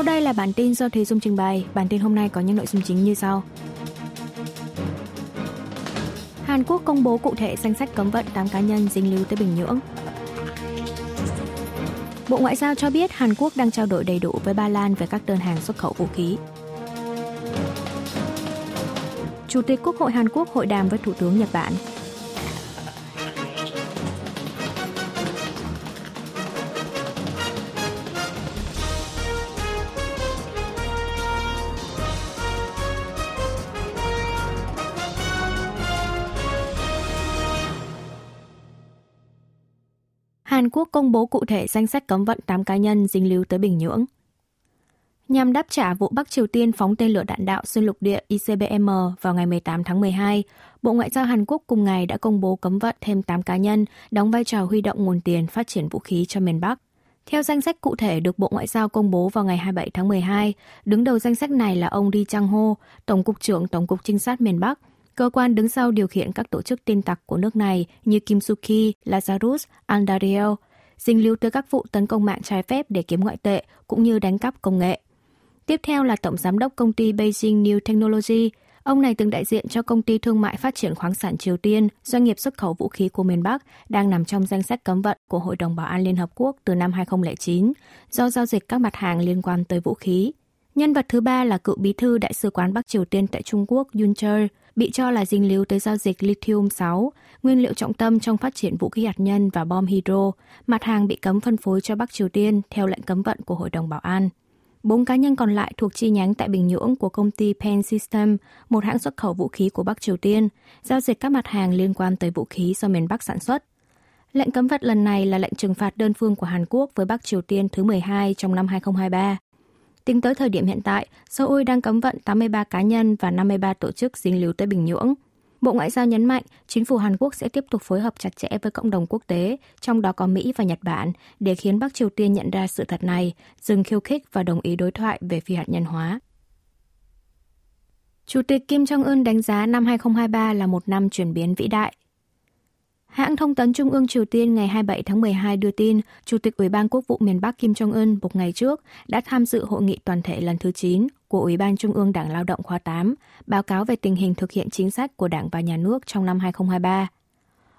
Sau đây là bản tin do Thùy Dung trình bày. Bản tin hôm nay có những nội dung chính như sau. Hàn Quốc công bố cụ thể danh sách cấm vận 8 cá nhân dính líu tới Bình Nhưỡng. Bộ Ngoại giao cho biết Hàn Quốc đang trao đổi đầy đủ với Ba Lan về các đơn hàng xuất khẩu vũ khí. Chủ tịch Quốc hội Hàn Quốc hội đàm với Thủ tướng Nhật Bản. Hàn Quốc công bố cụ thể danh sách cấm vận 8 cá nhân dính líu tới Bình Nhưỡng. Nhằm đáp trả vụ Bắc Triều Tiên phóng tên lửa đạn đạo xuyên lục địa ICBM vào ngày 18 tháng 12, Bộ Ngoại giao Hàn Quốc cùng ngày đã công bố cấm vận thêm 8 cá nhân đóng vai trò huy động nguồn tiền phát triển vũ khí cho miền Bắc. Theo danh sách cụ thể được Bộ Ngoại giao công bố vào ngày 27 tháng 12, đứng đầu danh sách này là ông Ri Chang Ho, Tổng cục trưởng Tổng cục Trinh sát miền Bắc, cơ quan đứng sau điều khiển các tổ chức tin tặc của nước này như Kimsuki, Lazarus, Andariel, dính líu tới các vụ tấn công mạng trái phép để kiếm ngoại tệ cũng như đánh cắp công nghệ. Tiếp theo là Tổng Giám đốc công ty Beijing New Technology. Ông này từng đại diện cho công ty thương mại phát triển khoáng sản Triều Tiên, doanh nghiệp xuất khẩu vũ khí của miền Bắc, đang nằm trong danh sách cấm vận của Hội đồng Bảo an Liên Hợp Quốc từ năm 2009 do giao dịch các mặt hàng liên quan tới vũ khí. Nhân vật thứ ba là cựu bí thư Đại sứ quán Bắc Triều Tiên tại Trung Quốc Yun Chol, bị cho là dính líu tới giao dịch lithium-6, nguyên liệu trọng tâm trong phát triển vũ khí hạt nhân và bom hydro, mặt hàng bị cấm phân phối cho Bắc Triều Tiên theo lệnh cấm vận của Hội đồng Bảo an. Bốn cá nhân còn lại thuộc chi nhánh tại Bình Nhưỡng của công ty Pen System, một hãng xuất khẩu vũ khí của Bắc Triều Tiên, giao dịch các mặt hàng liên quan tới vũ khí do miền Bắc sản xuất. Lệnh cấm vận lần này là lệnh trừng phạt đơn phương của Hàn Quốc với Bắc Triều Tiên thứ 12 trong năm 2023. Tính tới thời điểm hiện tại, Seoul đang cấm vận 83 cá nhân và 53 tổ chức dính líu tới Bình Nhưỡng. Bộ Ngoại giao nhấn mạnh, chính phủ Hàn Quốc sẽ tiếp tục phối hợp chặt chẽ với cộng đồng quốc tế, trong đó có Mỹ và Nhật Bản, để khiến Bắc Triều Tiên nhận ra sự thật này, dừng khiêu khích và đồng ý đối thoại về phi hạt nhân hóa. Chủ tịch Kim Jong-un đánh giá năm 2023 là một năm chuyển biến vĩ đại. Hãng thông tấn Trung ương Triều Tiên ngày 27 tháng 12 đưa tin, Chủ tịch Ủy ban Quốc vụ miền Bắc Kim Jong-un một ngày trước đã tham dự hội nghị toàn thể lần thứ 9 của Ủy ban Trung ương Đảng Lao động khóa 8, báo cáo về tình hình thực hiện chính sách của Đảng và Nhà nước trong năm 2023.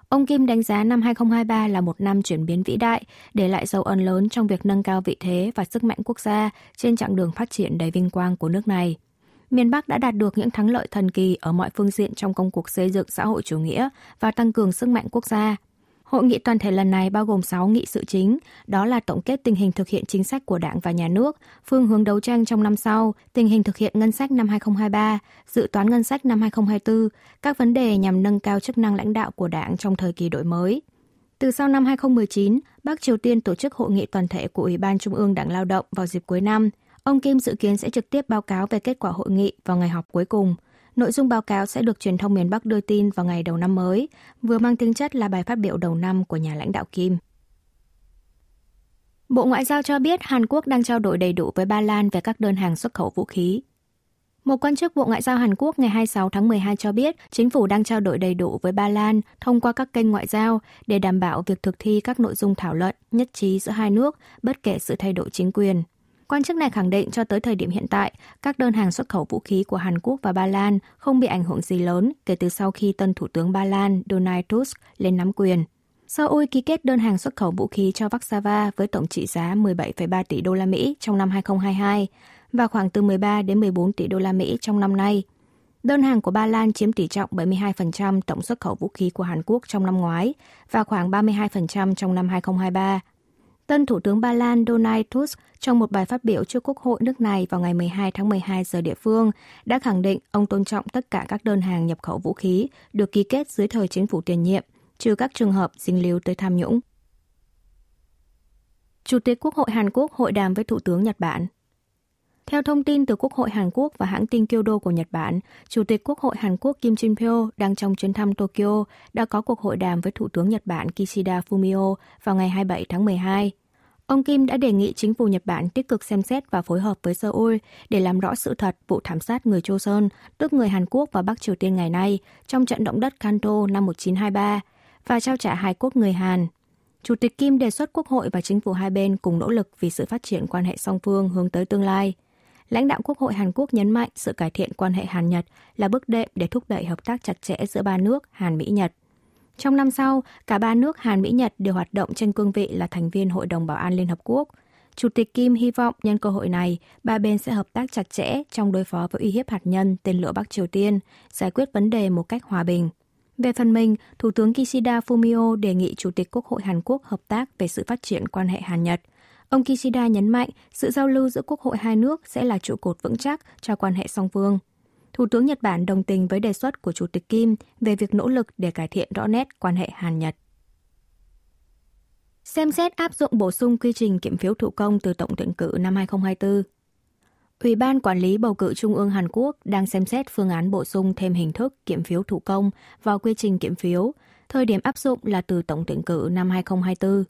Ông Kim đánh giá năm 2023 là một năm chuyển biến vĩ đại, để lại dấu ấn lớn trong việc nâng cao vị thế và sức mạnh quốc gia trên chặng đường phát triển đầy vinh quang của nước này miền Bắc đã đạt được những thắng lợi thần kỳ ở mọi phương diện trong công cuộc xây dựng xã hội chủ nghĩa và tăng cường sức mạnh quốc gia. Hội nghị toàn thể lần này bao gồm 6 nghị sự chính, đó là tổng kết tình hình thực hiện chính sách của Đảng và Nhà nước, phương hướng đấu tranh trong năm sau, tình hình thực hiện ngân sách năm 2023, dự toán ngân sách năm 2024, các vấn đề nhằm nâng cao chức năng lãnh đạo của Đảng trong thời kỳ đổi mới. Từ sau năm 2019, Bắc Triều Tiên tổ chức hội nghị toàn thể của Ủy ban Trung ương Đảng Lao động vào dịp cuối năm, Ông Kim dự kiến sẽ trực tiếp báo cáo về kết quả hội nghị vào ngày họp cuối cùng. Nội dung báo cáo sẽ được truyền thông miền Bắc đưa tin vào ngày đầu năm mới, vừa mang tính chất là bài phát biểu đầu năm của nhà lãnh đạo Kim. Bộ Ngoại giao cho biết Hàn Quốc đang trao đổi đầy đủ với Ba Lan về các đơn hàng xuất khẩu vũ khí. Một quan chức Bộ Ngoại giao Hàn Quốc ngày 26 tháng 12 cho biết chính phủ đang trao đổi đầy đủ với Ba Lan thông qua các kênh ngoại giao để đảm bảo việc thực thi các nội dung thảo luận, nhất trí giữa hai nước bất kể sự thay đổi chính quyền. Quan chức này khẳng định cho tới thời điểm hiện tại, các đơn hàng xuất khẩu vũ khí của Hàn Quốc và Ba Lan không bị ảnh hưởng gì lớn kể từ sau khi tân Thủ tướng Ba Lan Donald Tusk lên nắm quyền. Seoul ký kết đơn hàng xuất khẩu vũ khí cho Warsaw với tổng trị giá 17,3 tỷ đô la Mỹ trong năm 2022 và khoảng từ 13 đến 14 tỷ đô la Mỹ trong năm nay. Đơn hàng của Ba Lan chiếm tỷ trọng 72% tổng xuất khẩu vũ khí của Hàn Quốc trong năm ngoái và khoảng 32% trong năm 2023 Tân Thủ tướng Ba Lan Donald Tusk trong một bài phát biểu trước Quốc hội nước này vào ngày 12 tháng 12 giờ địa phương đã khẳng định ông tôn trọng tất cả các đơn hàng nhập khẩu vũ khí được ký kết dưới thời chính phủ tiền nhiệm, trừ các trường hợp dính líu tới tham nhũng. Chủ tịch Quốc hội Hàn Quốc hội đàm với Thủ tướng Nhật Bản theo thông tin từ Quốc hội Hàn Quốc và hãng tin Kyodo của Nhật Bản, Chủ tịch Quốc hội Hàn Quốc Kim Jin Pyo đang trong chuyến thăm Tokyo đã có cuộc hội đàm với Thủ tướng Nhật Bản Kishida Fumio vào ngày 27 tháng 12. Ông Kim đã đề nghị chính phủ Nhật Bản tích cực xem xét và phối hợp với Seoul để làm rõ sự thật vụ thảm sát người Choson, tức người Hàn Quốc và Bắc Triều Tiên ngày nay, trong trận động đất Kanto năm 1923 và trao trả hài cốt người Hàn Chủ tịch Kim đề xuất Quốc hội và chính phủ hai bên cùng nỗ lực vì sự phát triển quan hệ song phương hướng tới tương lai. Lãnh đạo Quốc hội Hàn Quốc nhấn mạnh sự cải thiện quan hệ Hàn-Nhật là bước đệm để thúc đẩy hợp tác chặt chẽ giữa ba nước Hàn-Mỹ-Nhật. Trong năm sau, cả ba nước Hàn-Mỹ-Nhật đều hoạt động trên cương vị là thành viên Hội đồng Bảo an Liên Hợp Quốc. Chủ tịch Kim hy vọng nhân cơ hội này, ba bên sẽ hợp tác chặt chẽ trong đối phó với uy hiếp hạt nhân tên lửa Bắc Triều Tiên, giải quyết vấn đề một cách hòa bình. Về phần mình, Thủ tướng Kishida Fumio đề nghị Chủ tịch Quốc hội Hàn Quốc hợp tác về sự phát triển quan hệ Hàn-Nhật. Ông Kishida nhấn mạnh sự giao lưu giữa Quốc hội hai nước sẽ là trụ cột vững chắc cho quan hệ song phương. Thủ tướng Nhật Bản đồng tình với đề xuất của Chủ tịch Kim về việc nỗ lực để cải thiện rõ nét quan hệ Hàn-Nhật. Xem xét áp dụng bổ sung quy trình kiểm phiếu thủ công từ tổng tuyển cử năm 2024. Ủy ban Quản lý Bầu cử Trung ương Hàn Quốc đang xem xét phương án bổ sung thêm hình thức kiểm phiếu thủ công vào quy trình kiểm phiếu, thời điểm áp dụng là từ tổng tuyển cử năm 2024.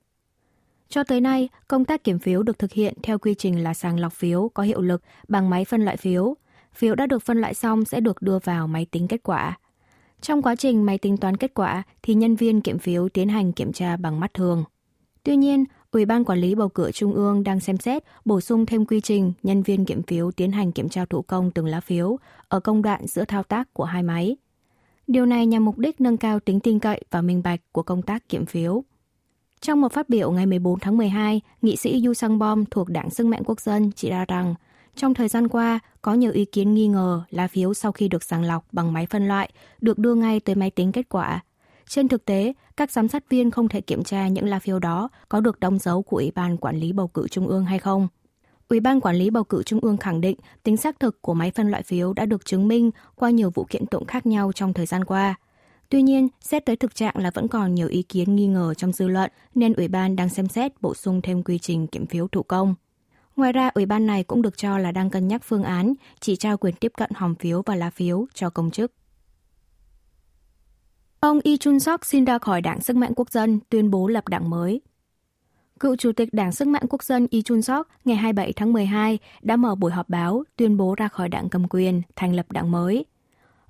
Cho tới nay, công tác kiểm phiếu được thực hiện theo quy trình là sàng lọc phiếu có hiệu lực bằng máy phân loại phiếu. Phiếu đã được phân loại xong sẽ được đưa vào máy tính kết quả. Trong quá trình máy tính toán kết quả thì nhân viên kiểm phiếu tiến hành kiểm tra bằng mắt thường. Tuy nhiên, Ủy ban Quản lý Bầu cử Trung ương đang xem xét bổ sung thêm quy trình nhân viên kiểm phiếu tiến hành kiểm tra thủ công từng lá phiếu ở công đoạn giữa thao tác của hai máy. Điều này nhằm mục đích nâng cao tính tin cậy và minh bạch của công tác kiểm phiếu. Trong một phát biểu ngày 14 tháng 12, nghị sĩ Yu Sang Bom thuộc Đảng Sức mạnh Quốc dân chỉ ra rằng trong thời gian qua, có nhiều ý kiến nghi ngờ lá phiếu sau khi được sàng lọc bằng máy phân loại được đưa ngay tới máy tính kết quả trên thực tế, các giám sát viên không thể kiểm tra những lá phiếu đó có được đóng dấu của Ủy ban Quản lý Bầu cử Trung ương hay không. Ủy ban Quản lý Bầu cử Trung ương khẳng định tính xác thực của máy phân loại phiếu đã được chứng minh qua nhiều vụ kiện tụng khác nhau trong thời gian qua. Tuy nhiên, xét tới thực trạng là vẫn còn nhiều ý kiến nghi ngờ trong dư luận nên Ủy ban đang xem xét bổ sung thêm quy trình kiểm phiếu thủ công. Ngoài ra, Ủy ban này cũng được cho là đang cân nhắc phương án chỉ trao quyền tiếp cận hòm phiếu và lá phiếu cho công chức. Ông Lee Chun-sok xin ra khỏi Đảng Sức mạnh Quốc dân, tuyên bố lập đảng mới. Cựu Chủ tịch Đảng Sức mạnh Quốc dân Lee Chun-sok ngày 27 tháng 12 đã mở buổi họp báo tuyên bố ra khỏi đảng cầm quyền, thành lập đảng mới.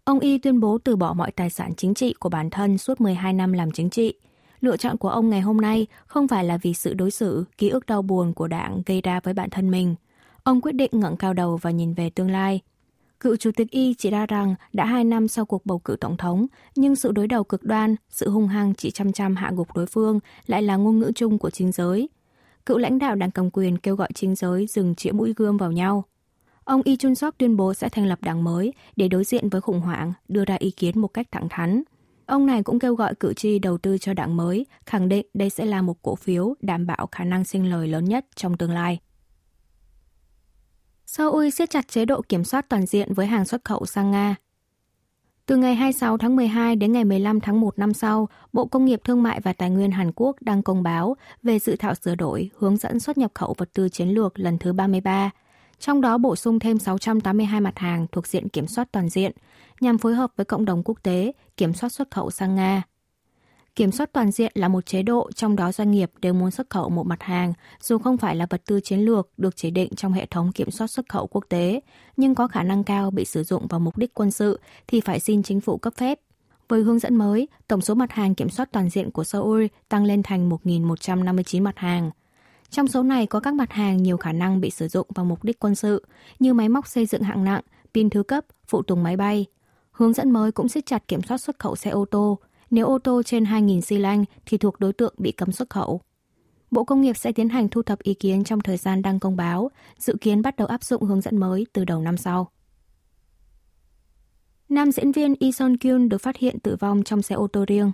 Ông Y tuyên bố từ bỏ mọi tài sản chính trị của bản thân suốt 12 năm làm chính trị. Lựa chọn của ông ngày hôm nay không phải là vì sự đối xử, ký ức đau buồn của đảng gây ra với bản thân mình. Ông quyết định ngẩng cao đầu và nhìn về tương lai – Cựu chủ tịch Y chỉ ra rằng đã hai năm sau cuộc bầu cử tổng thống, nhưng sự đối đầu cực đoan, sự hung hăng chỉ chăm chăm hạ gục đối phương lại là ngôn ngữ chung của chính giới. Cựu lãnh đạo đảng cầm quyền kêu gọi chính giới dừng chĩa mũi gươm vào nhau. Ông Y Chun Sok tuyên bố sẽ thành lập đảng mới để đối diện với khủng hoảng, đưa ra ý kiến một cách thẳng thắn. Ông này cũng kêu gọi cử tri đầu tư cho đảng mới, khẳng định đây sẽ là một cổ phiếu đảm bảo khả năng sinh lời lớn nhất trong tương lai. Seoul siết chặt chế độ kiểm soát toàn diện với hàng xuất khẩu sang Nga. Từ ngày 26 tháng 12 đến ngày 15 tháng 1 năm sau, Bộ Công nghiệp Thương mại và Tài nguyên Hàn Quốc đang công báo về dự thảo sửa đổi hướng dẫn xuất nhập khẩu vật tư chiến lược lần thứ 33, trong đó bổ sung thêm 682 mặt hàng thuộc diện kiểm soát toàn diện, nhằm phối hợp với cộng đồng quốc tế kiểm soát xuất khẩu sang Nga. Kiểm soát toàn diện là một chế độ trong đó doanh nghiệp đều muốn xuất khẩu một mặt hàng, dù không phải là vật tư chiến lược được chỉ định trong hệ thống kiểm soát xuất khẩu quốc tế, nhưng có khả năng cao bị sử dụng vào mục đích quân sự thì phải xin chính phủ cấp phép. Với hướng dẫn mới, tổng số mặt hàng kiểm soát toàn diện của Seoul tăng lên thành 1.159 mặt hàng. Trong số này có các mặt hàng nhiều khả năng bị sử dụng vào mục đích quân sự, như máy móc xây dựng hạng nặng, pin thứ cấp, phụ tùng máy bay. Hướng dẫn mới cũng siết chặt kiểm soát xuất khẩu xe ô tô, nếu ô tô trên 2.000 xi lanh thì thuộc đối tượng bị cấm xuất khẩu. Bộ Công nghiệp sẽ tiến hành thu thập ý kiến trong thời gian đăng công báo, dự kiến bắt đầu áp dụng hướng dẫn mới từ đầu năm sau. Nam diễn viên Lee Son Kyun được phát hiện tử vong trong xe ô tô riêng.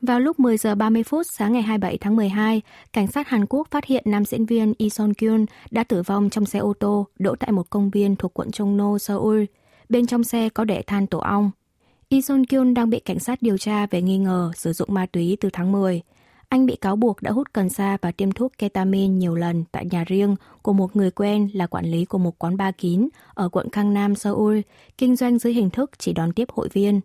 Vào lúc 10 giờ 30 phút sáng ngày 27 tháng 12, cảnh sát Hàn Quốc phát hiện nam diễn viên Lee Son Kyun đã tử vong trong xe ô tô đỗ tại một công viên thuộc quận Chongno, Seoul. Bên trong xe có để than tổ ong. Lee Son Kyun đang bị cảnh sát điều tra về nghi ngờ sử dụng ma túy từ tháng 10. Anh bị cáo buộc đã hút cần sa và tiêm thuốc ketamin nhiều lần tại nhà riêng của một người quen là quản lý của một quán bar kín ở quận Cang Nam, Seoul, kinh doanh dưới hình thức chỉ đón tiếp hội viên.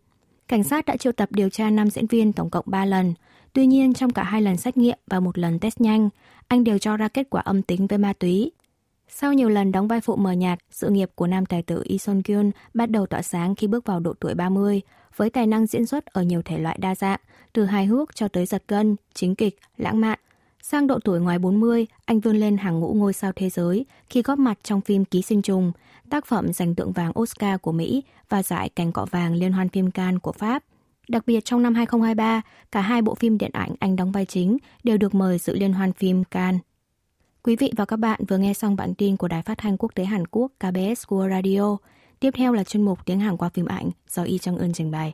Cảnh sát đã triệu tập điều tra nam diễn viên tổng cộng 3 lần. Tuy nhiên, trong cả hai lần xét nghiệm và một lần test nhanh, anh đều cho ra kết quả âm tính với ma túy. Sau nhiều lần đóng vai phụ mờ nhạt, sự nghiệp của nam tài tử Lee Son Kyun bắt đầu tỏa sáng khi bước vào độ tuổi 30, với tài năng diễn xuất ở nhiều thể loại đa dạng, từ hài hước cho tới giật gân, chính kịch, lãng mạn. Sang độ tuổi ngoài 40, anh vươn lên hàng ngũ ngôi sao thế giới khi góp mặt trong phim Ký sinh trùng, tác phẩm giành tượng vàng Oscar của Mỹ và giải cành cọ vàng Liên hoan phim Cannes của Pháp. Đặc biệt trong năm 2023, cả hai bộ phim điện ảnh anh đóng vai chính đều được mời dự liên hoan phim Cannes. Quý vị và các bạn vừa nghe xong bản tin của Đài Phát thanh Quốc tế Hàn Quốc KBS World Radio. Tiếp theo là chuyên mục tiếng Hàn qua phim ảnh do Y Trang Ưn trình bày.